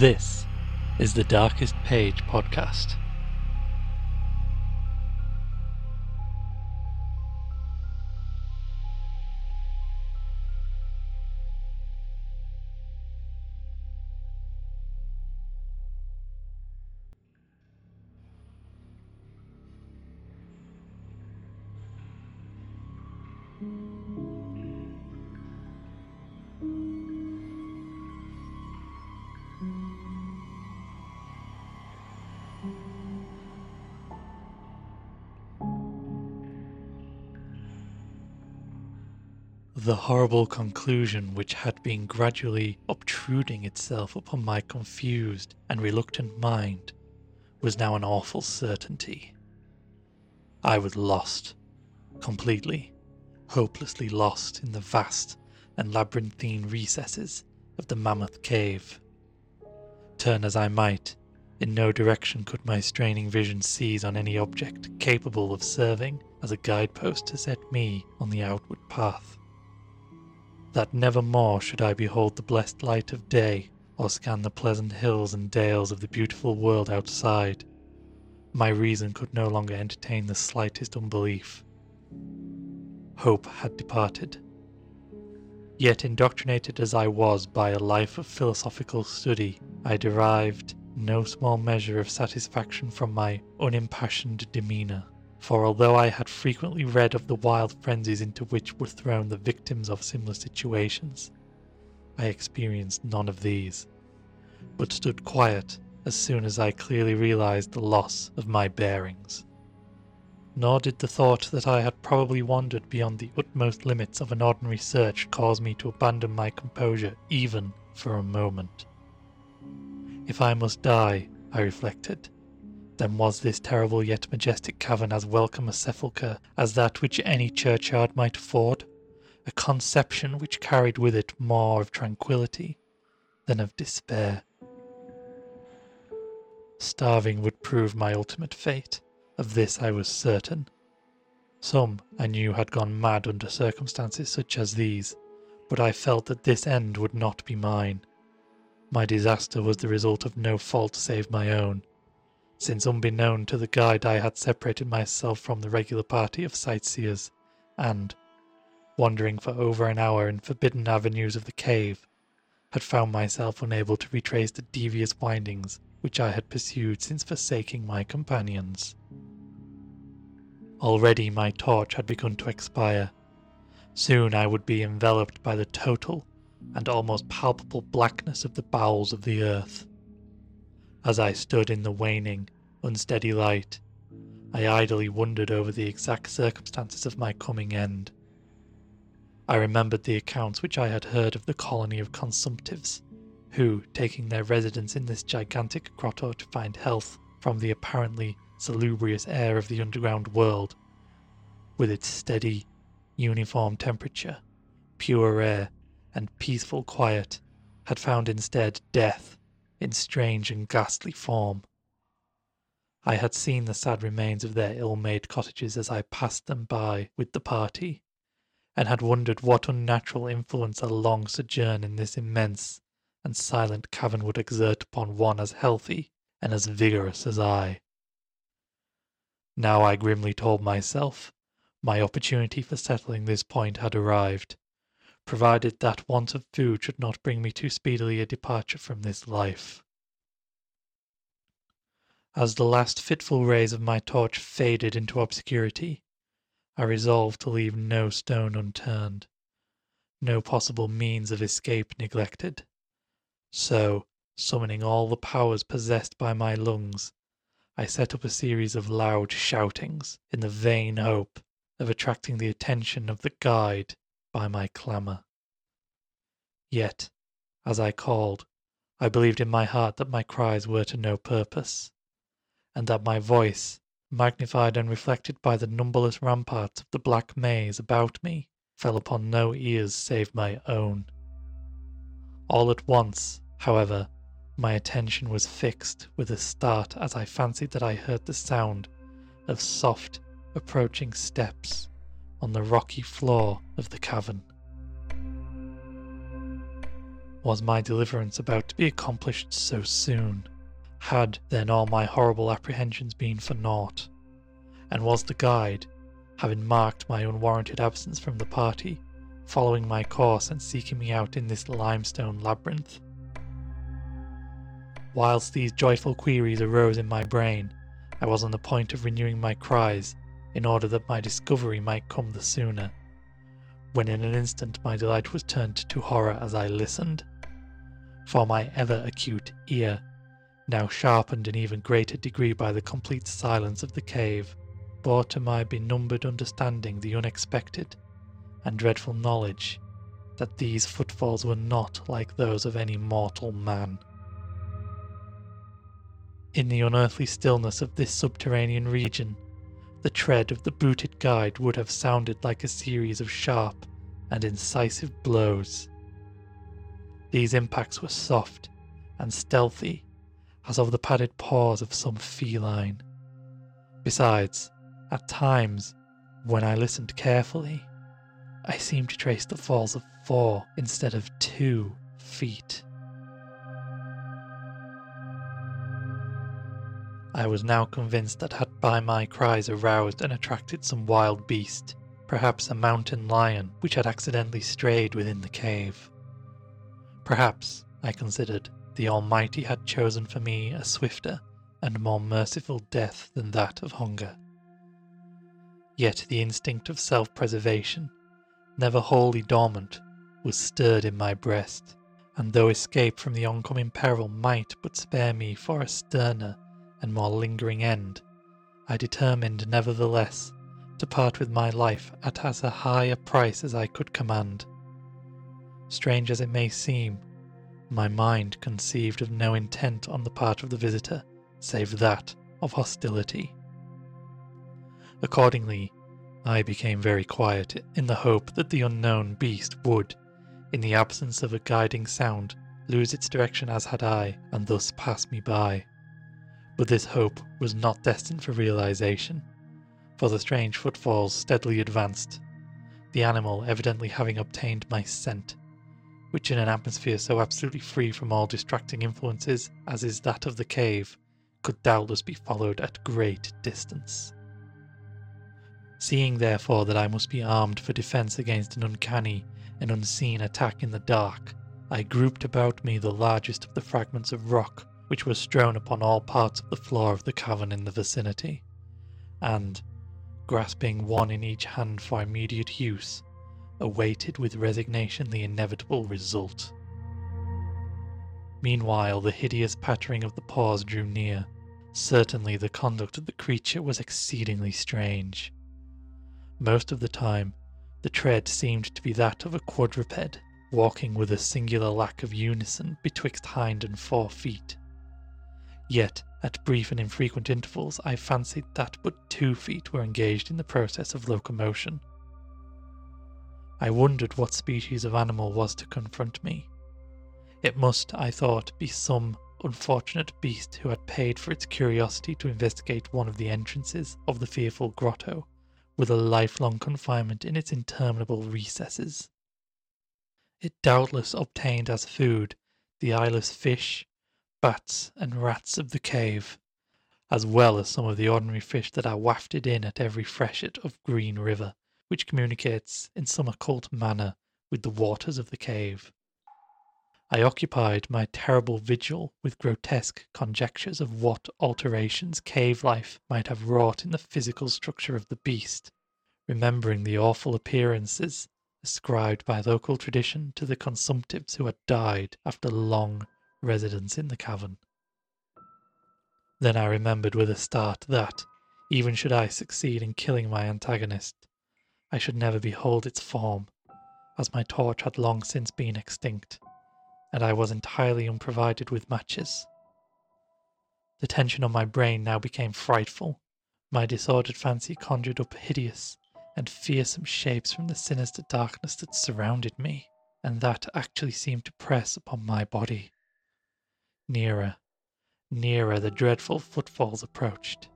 This is the Darkest Page podcast. The horrible conclusion which had been gradually obtruding itself upon my confused and reluctant mind was now an awful certainty. I was lost, completely, hopelessly lost in the vast and labyrinthine recesses of the mammoth cave. Turn as I might, in no direction could my straining vision seize on any object capable of serving as a guidepost to set me on the outward path that never more should I behold the blessed light of day, or scan the pleasant hills and dales of the beautiful world outside. My reason could no longer entertain the slightest unbelief. Hope had departed. Yet, indoctrinated as I was by a life of philosophical study, I derived no small measure of satisfaction from my unimpassioned demeanour for although I had frequently read of the wild frenzies into which were thrown the victims of similar situations, I experienced none of these, but stood quiet as soon as I clearly realized the loss of my bearings. Nor did the thought that I had probably wandered beyond the utmost limits of an ordinary search cause me to abandon my composure even for a moment. If I must die, I reflected, then was this terrible yet majestic cavern as welcome a sepulchre as that which any churchyard might afford, a conception which carried with it more of tranquillity than of despair. Starving would prove my ultimate fate, of this I was certain. Some, I knew, had gone mad under circumstances such as these, but I felt that this end would not be mine. My disaster was the result of no fault save my own, since unbeknown to the guide I had separated myself from the regular party of sightseers, and, wandering for over an hour in forbidden avenues of the cave, had found myself unable to retrace the devious windings which I had pursued since forsaking my companions. Already my torch had begun to expire. Soon I would be enveloped by the total and almost palpable blackness of the bowels of the earth. As I stood in the waning, unsteady light, I idly wondered over the exact circumstances of my coming end. I remembered the accounts which I had heard of the colony of consumptives, who, taking their residence in this gigantic grotto to find health from the apparently salubrious air of the underground world, with its steady, uniform temperature, pure air, and peaceful quiet, had found instead death in strange and ghastly form. I had seen the sad remains of their ill made cottages as I passed them by with the party, and had wondered what unnatural influence a long sojourn in this immense and silent cavern would exert upon one as healthy and as vigorous as I. Now I grimly told myself my opportunity for settling this point had arrived, provided that want of food should not bring me too speedily a departure from this life. As the last fitful rays of my torch faded into obscurity, I resolved to leave no stone unturned, no possible means of escape neglected. So, summoning all the powers possessed by my lungs, I set up a series of loud shoutings in the vain hope of attracting the attention of the guide by my clamour. Yet, as I called, I believed in my heart that my cries were to no purpose, and that my voice, magnified and reflected by the numberless ramparts of the black maze about me, fell upon no ears save my own. All at once, however, my attention was fixed with a start as I fancied that I heard the sound of soft, approaching steps on the rocky floor of the cavern. Was my deliverance about to be accomplished so soon? Had then all my horrible apprehensions been for naught? And was the guide, having marked my unwarranted absence from the party, following my course and seeking me out in this limestone labyrinth? Whilst these joyful queries arose in my brain, I was on the point of renewing my cries in order that my discovery might come the sooner, when in an instant my delight was turned to horror as I listened. For my ever acute ear, now sharpened in even greater degree by the complete silence of the cave, bore to my benumbered understanding the unexpected and dreadful knowledge that these footfalls were not like those of any mortal man. In the unearthly stillness of this subterranean region, the tread of the booted guide would have sounded like a series of sharp and incisive blows. These impacts were soft and stealthy, as of the padded paws of some feline. Besides, at times, when I listened carefully, I seemed to trace the falls of four instead of two feet. I was now convinced that had by my cries aroused and attracted some wild beast, perhaps a mountain lion which had accidentally strayed within the cave. Perhaps, I considered, the Almighty had chosen for me a swifter and more merciful death than that of hunger. Yet the instinct of self preservation, never wholly dormant, was stirred in my breast, and though escape from the oncoming peril might but spare me for a sterner and more lingering end, I determined nevertheless to part with my life at as high a price as I could command. Strange as it may seem, my mind conceived of no intent on the part of the visitor save that of hostility. Accordingly, I became very quiet in the hope that the unknown beast would, in the absence of a guiding sound, lose its direction as had I, and thus pass me by. But this hope was not destined for realization, for the strange footfalls steadily advanced, the animal evidently having obtained my scent, which in an atmosphere so absolutely free from all distracting influences as is that of the cave, could doubtless be followed at great distance. Seeing therefore that I must be armed for defence against an uncanny and unseen attack in the dark, I grouped about me the largest of the fragments of rock which were strewn upon all parts of the floor of the cavern in the vicinity, and, grasping one in each hand for immediate use, awaited with resignation the inevitable result. Meanwhile, the hideous pattering of the paws drew near. Certainly, the conduct of the creature was exceedingly strange. Most of the time, the tread seemed to be that of a quadruped, walking with a singular lack of unison betwixt hind and fore feet. Yet, at brief and infrequent intervals, I fancied that but two feet were engaged in the process of locomotion. I wondered what species of animal was to confront me. It must, I thought, be some unfortunate beast who had paid for its curiosity to investigate one of the entrances of the fearful grotto, with a lifelong confinement in its interminable recesses. It doubtless obtained as food the eyeless fish, bats, and rats of the cave, as well as some of the ordinary fish that are wafted in at every freshet of Green River, which communicates in some occult manner with the waters of the cave. I occupied my terrible vigil with grotesque conjectures of what alterations cave life might have wrought in the physical structure of the beast, remembering the awful appearances ascribed by local tradition to the consumptives who had died after long residence in the cavern. Then I remembered with a start that, even should I succeed in killing my antagonist, I should never behold its form, as my torch had long since been extinct, and I was entirely unprovided with matches. The tension on my brain now became frightful. My disordered fancy conjured up hideous and fearsome shapes from the sinister darkness that surrounded me, and that actually seemed to press upon my body. Nearer, nearer the dreadful footfalls approached.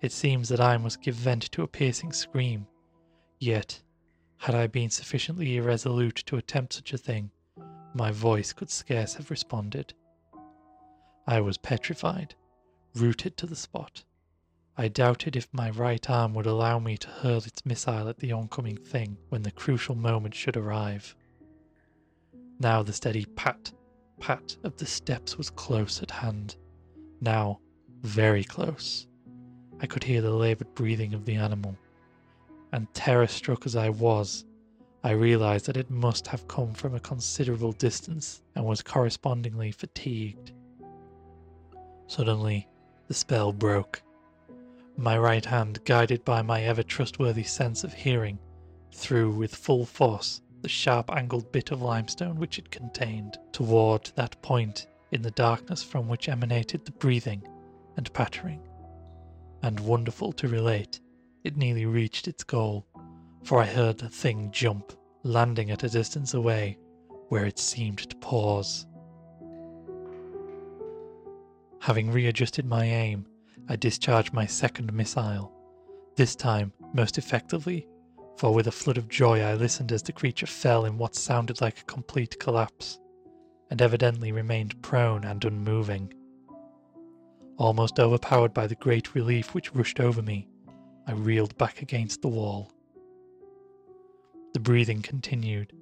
It seems that I must give vent to a piercing scream, yet, had I been sufficiently irresolute to attempt such a thing, my voice could scarce have responded. I was petrified, rooted to the spot. I doubted if my right arm would allow me to hurl its missile at the oncoming thing when the crucial moment should arrive. Now the steady pat, pat of the steps was close at hand. Now, very close. I could hear the laboured breathing of the animal. And terror struck as I was, I realized that it must have come from a considerable distance and was correspondingly fatigued. Suddenly, the spell broke. My right hand, guided by my ever trustworthy sense of hearing, threw with full force the sharp angled bit of limestone which it contained toward that point in the darkness from which emanated the breathing and pattering. And wonderful to relate, it nearly reached its goal, for I heard the thing jump, landing at a distance away, where it seemed to pause. Having readjusted my aim, I discharged my second missile, this time most effectively for with a flood of joy I listened as the creature fell in what sounded like a complete collapse, and evidently remained prone and unmoving. Almost overpowered by the great relief which rushed over me, I reeled back against the wall. The breathing continued,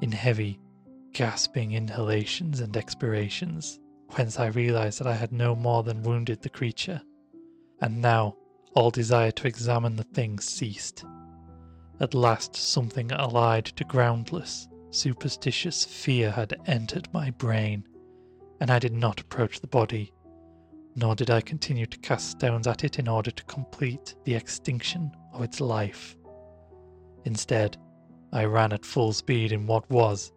in heavy, gasping inhalations and expirations, whence I realized that I had no more than wounded the creature, and now all desire to examine the thing ceased. At last, something allied to groundless, superstitious fear had entered my brain, and I did not approach the body, nor did I continue to cast stones at it in order to complete the extinction of its life. Instead, I ran at full speed in what was,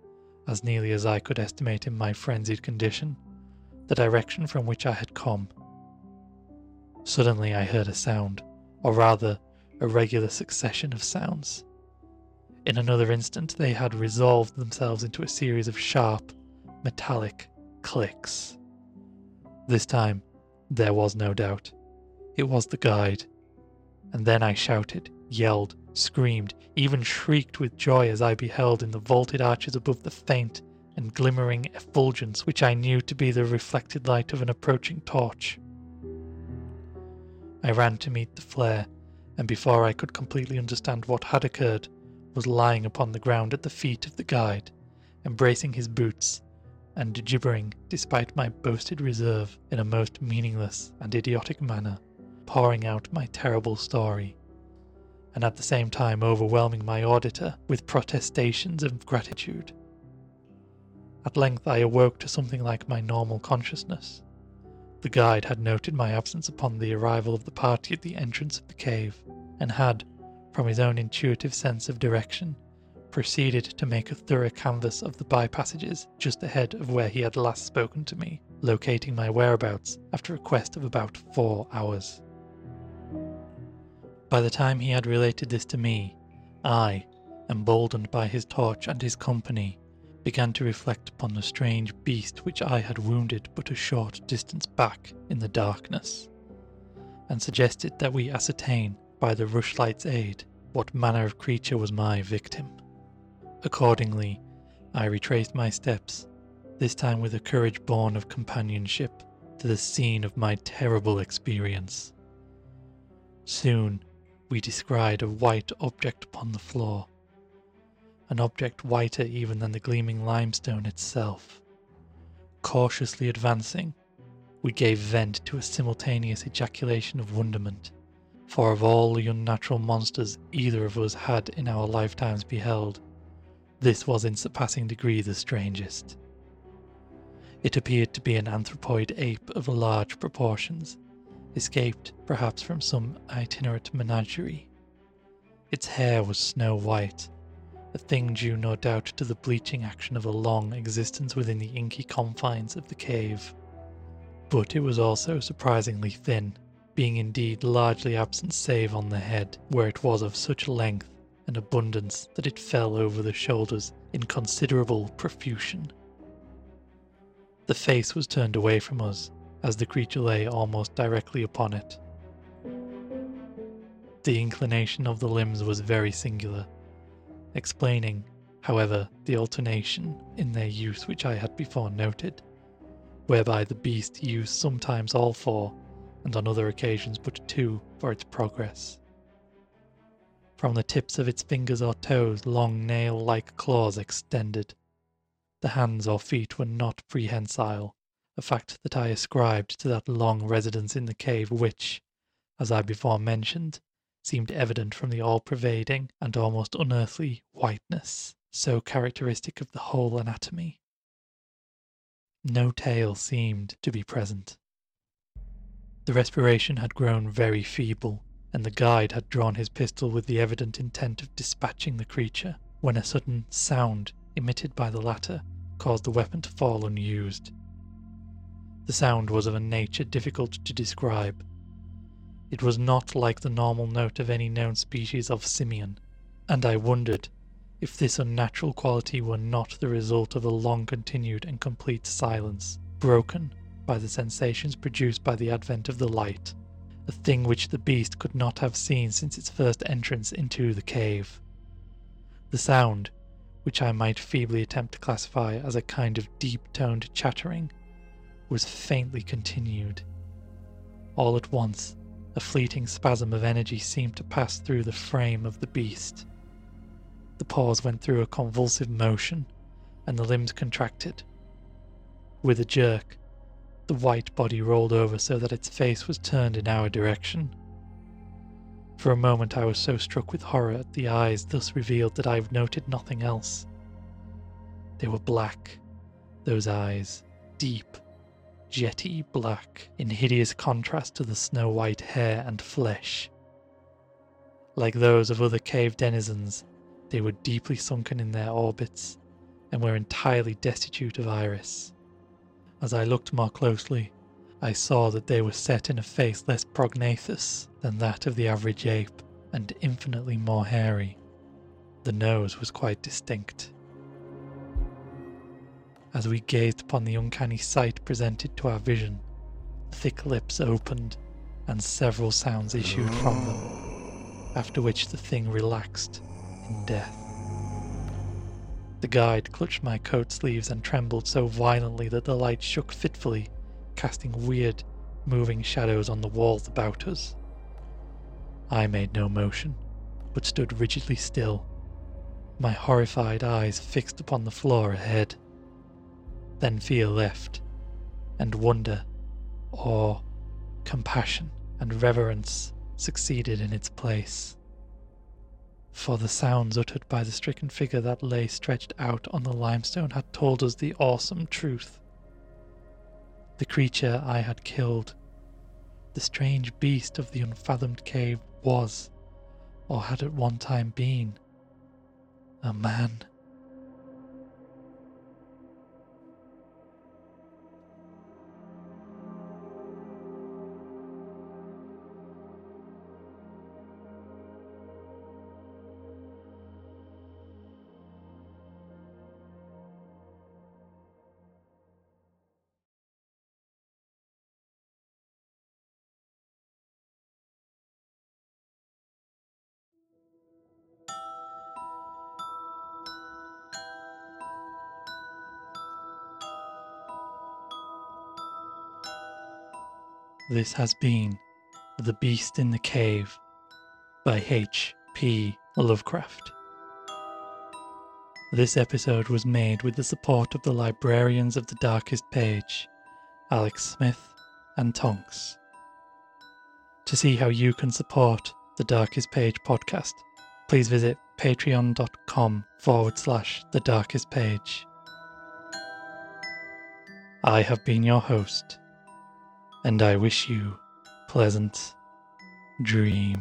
as nearly as I could estimate in my frenzied condition, the direction from which I had come. Suddenly I heard a sound, or rather, a regular succession of sounds. In another instant, they had resolved themselves into a series of sharp, metallic clicks. This time, there was no doubt. It was the guide. And then I shouted, yelled, screamed, even shrieked with joy as I beheld in the vaulted arches above the faint and glimmering effulgence which I knew to be the reflected light of an approaching torch. I ran to meet the flare and before I could completely understand what had occurred, was lying upon the ground at the feet of the guide, embracing his boots, and gibbering, despite my boasted reserve, in a most meaningless and idiotic manner, pouring out my terrible story, and at the same time overwhelming my auditor with protestations of gratitude. At length I awoke to something like my normal consciousness, the guide had noted my absence upon the arrival of the party at the entrance of the cave, and had, from his own intuitive sense of direction, proceeded to make a thorough canvass of the by-passages just ahead of where he had last spoken to me, locating my whereabouts after a quest of about four hours. By the time he had related this to me, I, emboldened by his torch and his company, began to reflect upon the strange beast which I had wounded but a short distance back in the darkness, and suggested that we ascertain by the rushlight's aid what manner of creature was my victim. Accordingly, I retraced my steps, this time with a courage born of companionship, to the scene of my terrible experience. Soon we descried a white object upon the floor, an object whiter even than the gleaming limestone itself. Cautiously advancing, we gave vent to a simultaneous ejaculation of wonderment, for of all the unnatural monsters either of us had in our lifetimes beheld, this was in surpassing degree the strangest. It appeared to be an anthropoid ape of large proportions, escaped perhaps from some itinerant menagerie. Its hair was snow white, a thing due no doubt to the bleaching action of a long existence within the inky confines of the cave. But it was also surprisingly thin, being indeed largely absent save on the head, where it was of such length and abundance that it fell over the shoulders in considerable profusion. The face was turned away from us, as the creature lay almost directly upon it. The inclination of the limbs was very singular, explaining, However, the alternation in their use which I had before noted, whereby the beast used sometimes all four, and on other occasions but two for its progress. From the tips of its fingers or toes, long nail like claws extended. The hands or feet were not prehensile, a fact that I ascribed to that long residence in the cave which, as I before mentioned, seemed evident from the all pervading and almost unearthly whiteness so characteristic of the whole anatomy. No tail seemed to be present. The respiration had grown very feeble, and the guide had drawn his pistol with the evident intent of dispatching the creature, when a sudden sound emitted by the latter caused the weapon to fall unused. The sound was of a nature difficult to describe. It was not like the normal note of any known species of simian, and I wondered if this unnatural quality were not the result of a long continued and complete silence, broken by the sensations produced by the advent of the light, a thing which the beast could not have seen since its first entrance into the cave. The sound, which I might feebly attempt to classify as a kind of deep toned chattering, was faintly continued. All at once, a fleeting spasm of energy seemed to pass through the frame of the beast. The paws went through a convulsive motion, and the limbs contracted. With a jerk, the white body rolled over so that its face was turned in our direction. For a moment I was so struck with horror at the eyes thus revealed that I have noted nothing else. They were black, those eyes, deep, jetty black, in hideous contrast to the snow white hair and flesh. Like those of other cave denizens, they were deeply sunken in their orbits and were entirely destitute of iris. As I looked more closely, I saw that they were set in a face less prognathous than that of the average ape, and infinitely more hairy. The nose was quite distinct. As we gazed upon the uncanny sight presented to our vision, thick lips opened and several sounds issued from them, after which the thing relaxed in death. The guide clutched my coat sleeves and trembled so violently that the light shook fitfully, casting weird, moving shadows on the walls about us. I made no motion, but stood rigidly still, my horrified eyes fixed upon the floor ahead. Then fear left, and wonder, awe, compassion, and reverence succeeded in its place for the sounds uttered by the stricken figure that lay stretched out on the limestone had told us the awesome truth. The creature I had killed, the strange beast of the unfathomed cave, was, or had at one time been, a man. This has been The Beast in the Cave by H.P. Lovecraft. This episode was made with the support of the librarians of the Darkest Page, Alex Smith and Tonks. To see how you can support the Darkest Page podcast, please visit patreon.com forward slash the darkest page. I have been your host, and I wish you pleasant dreams.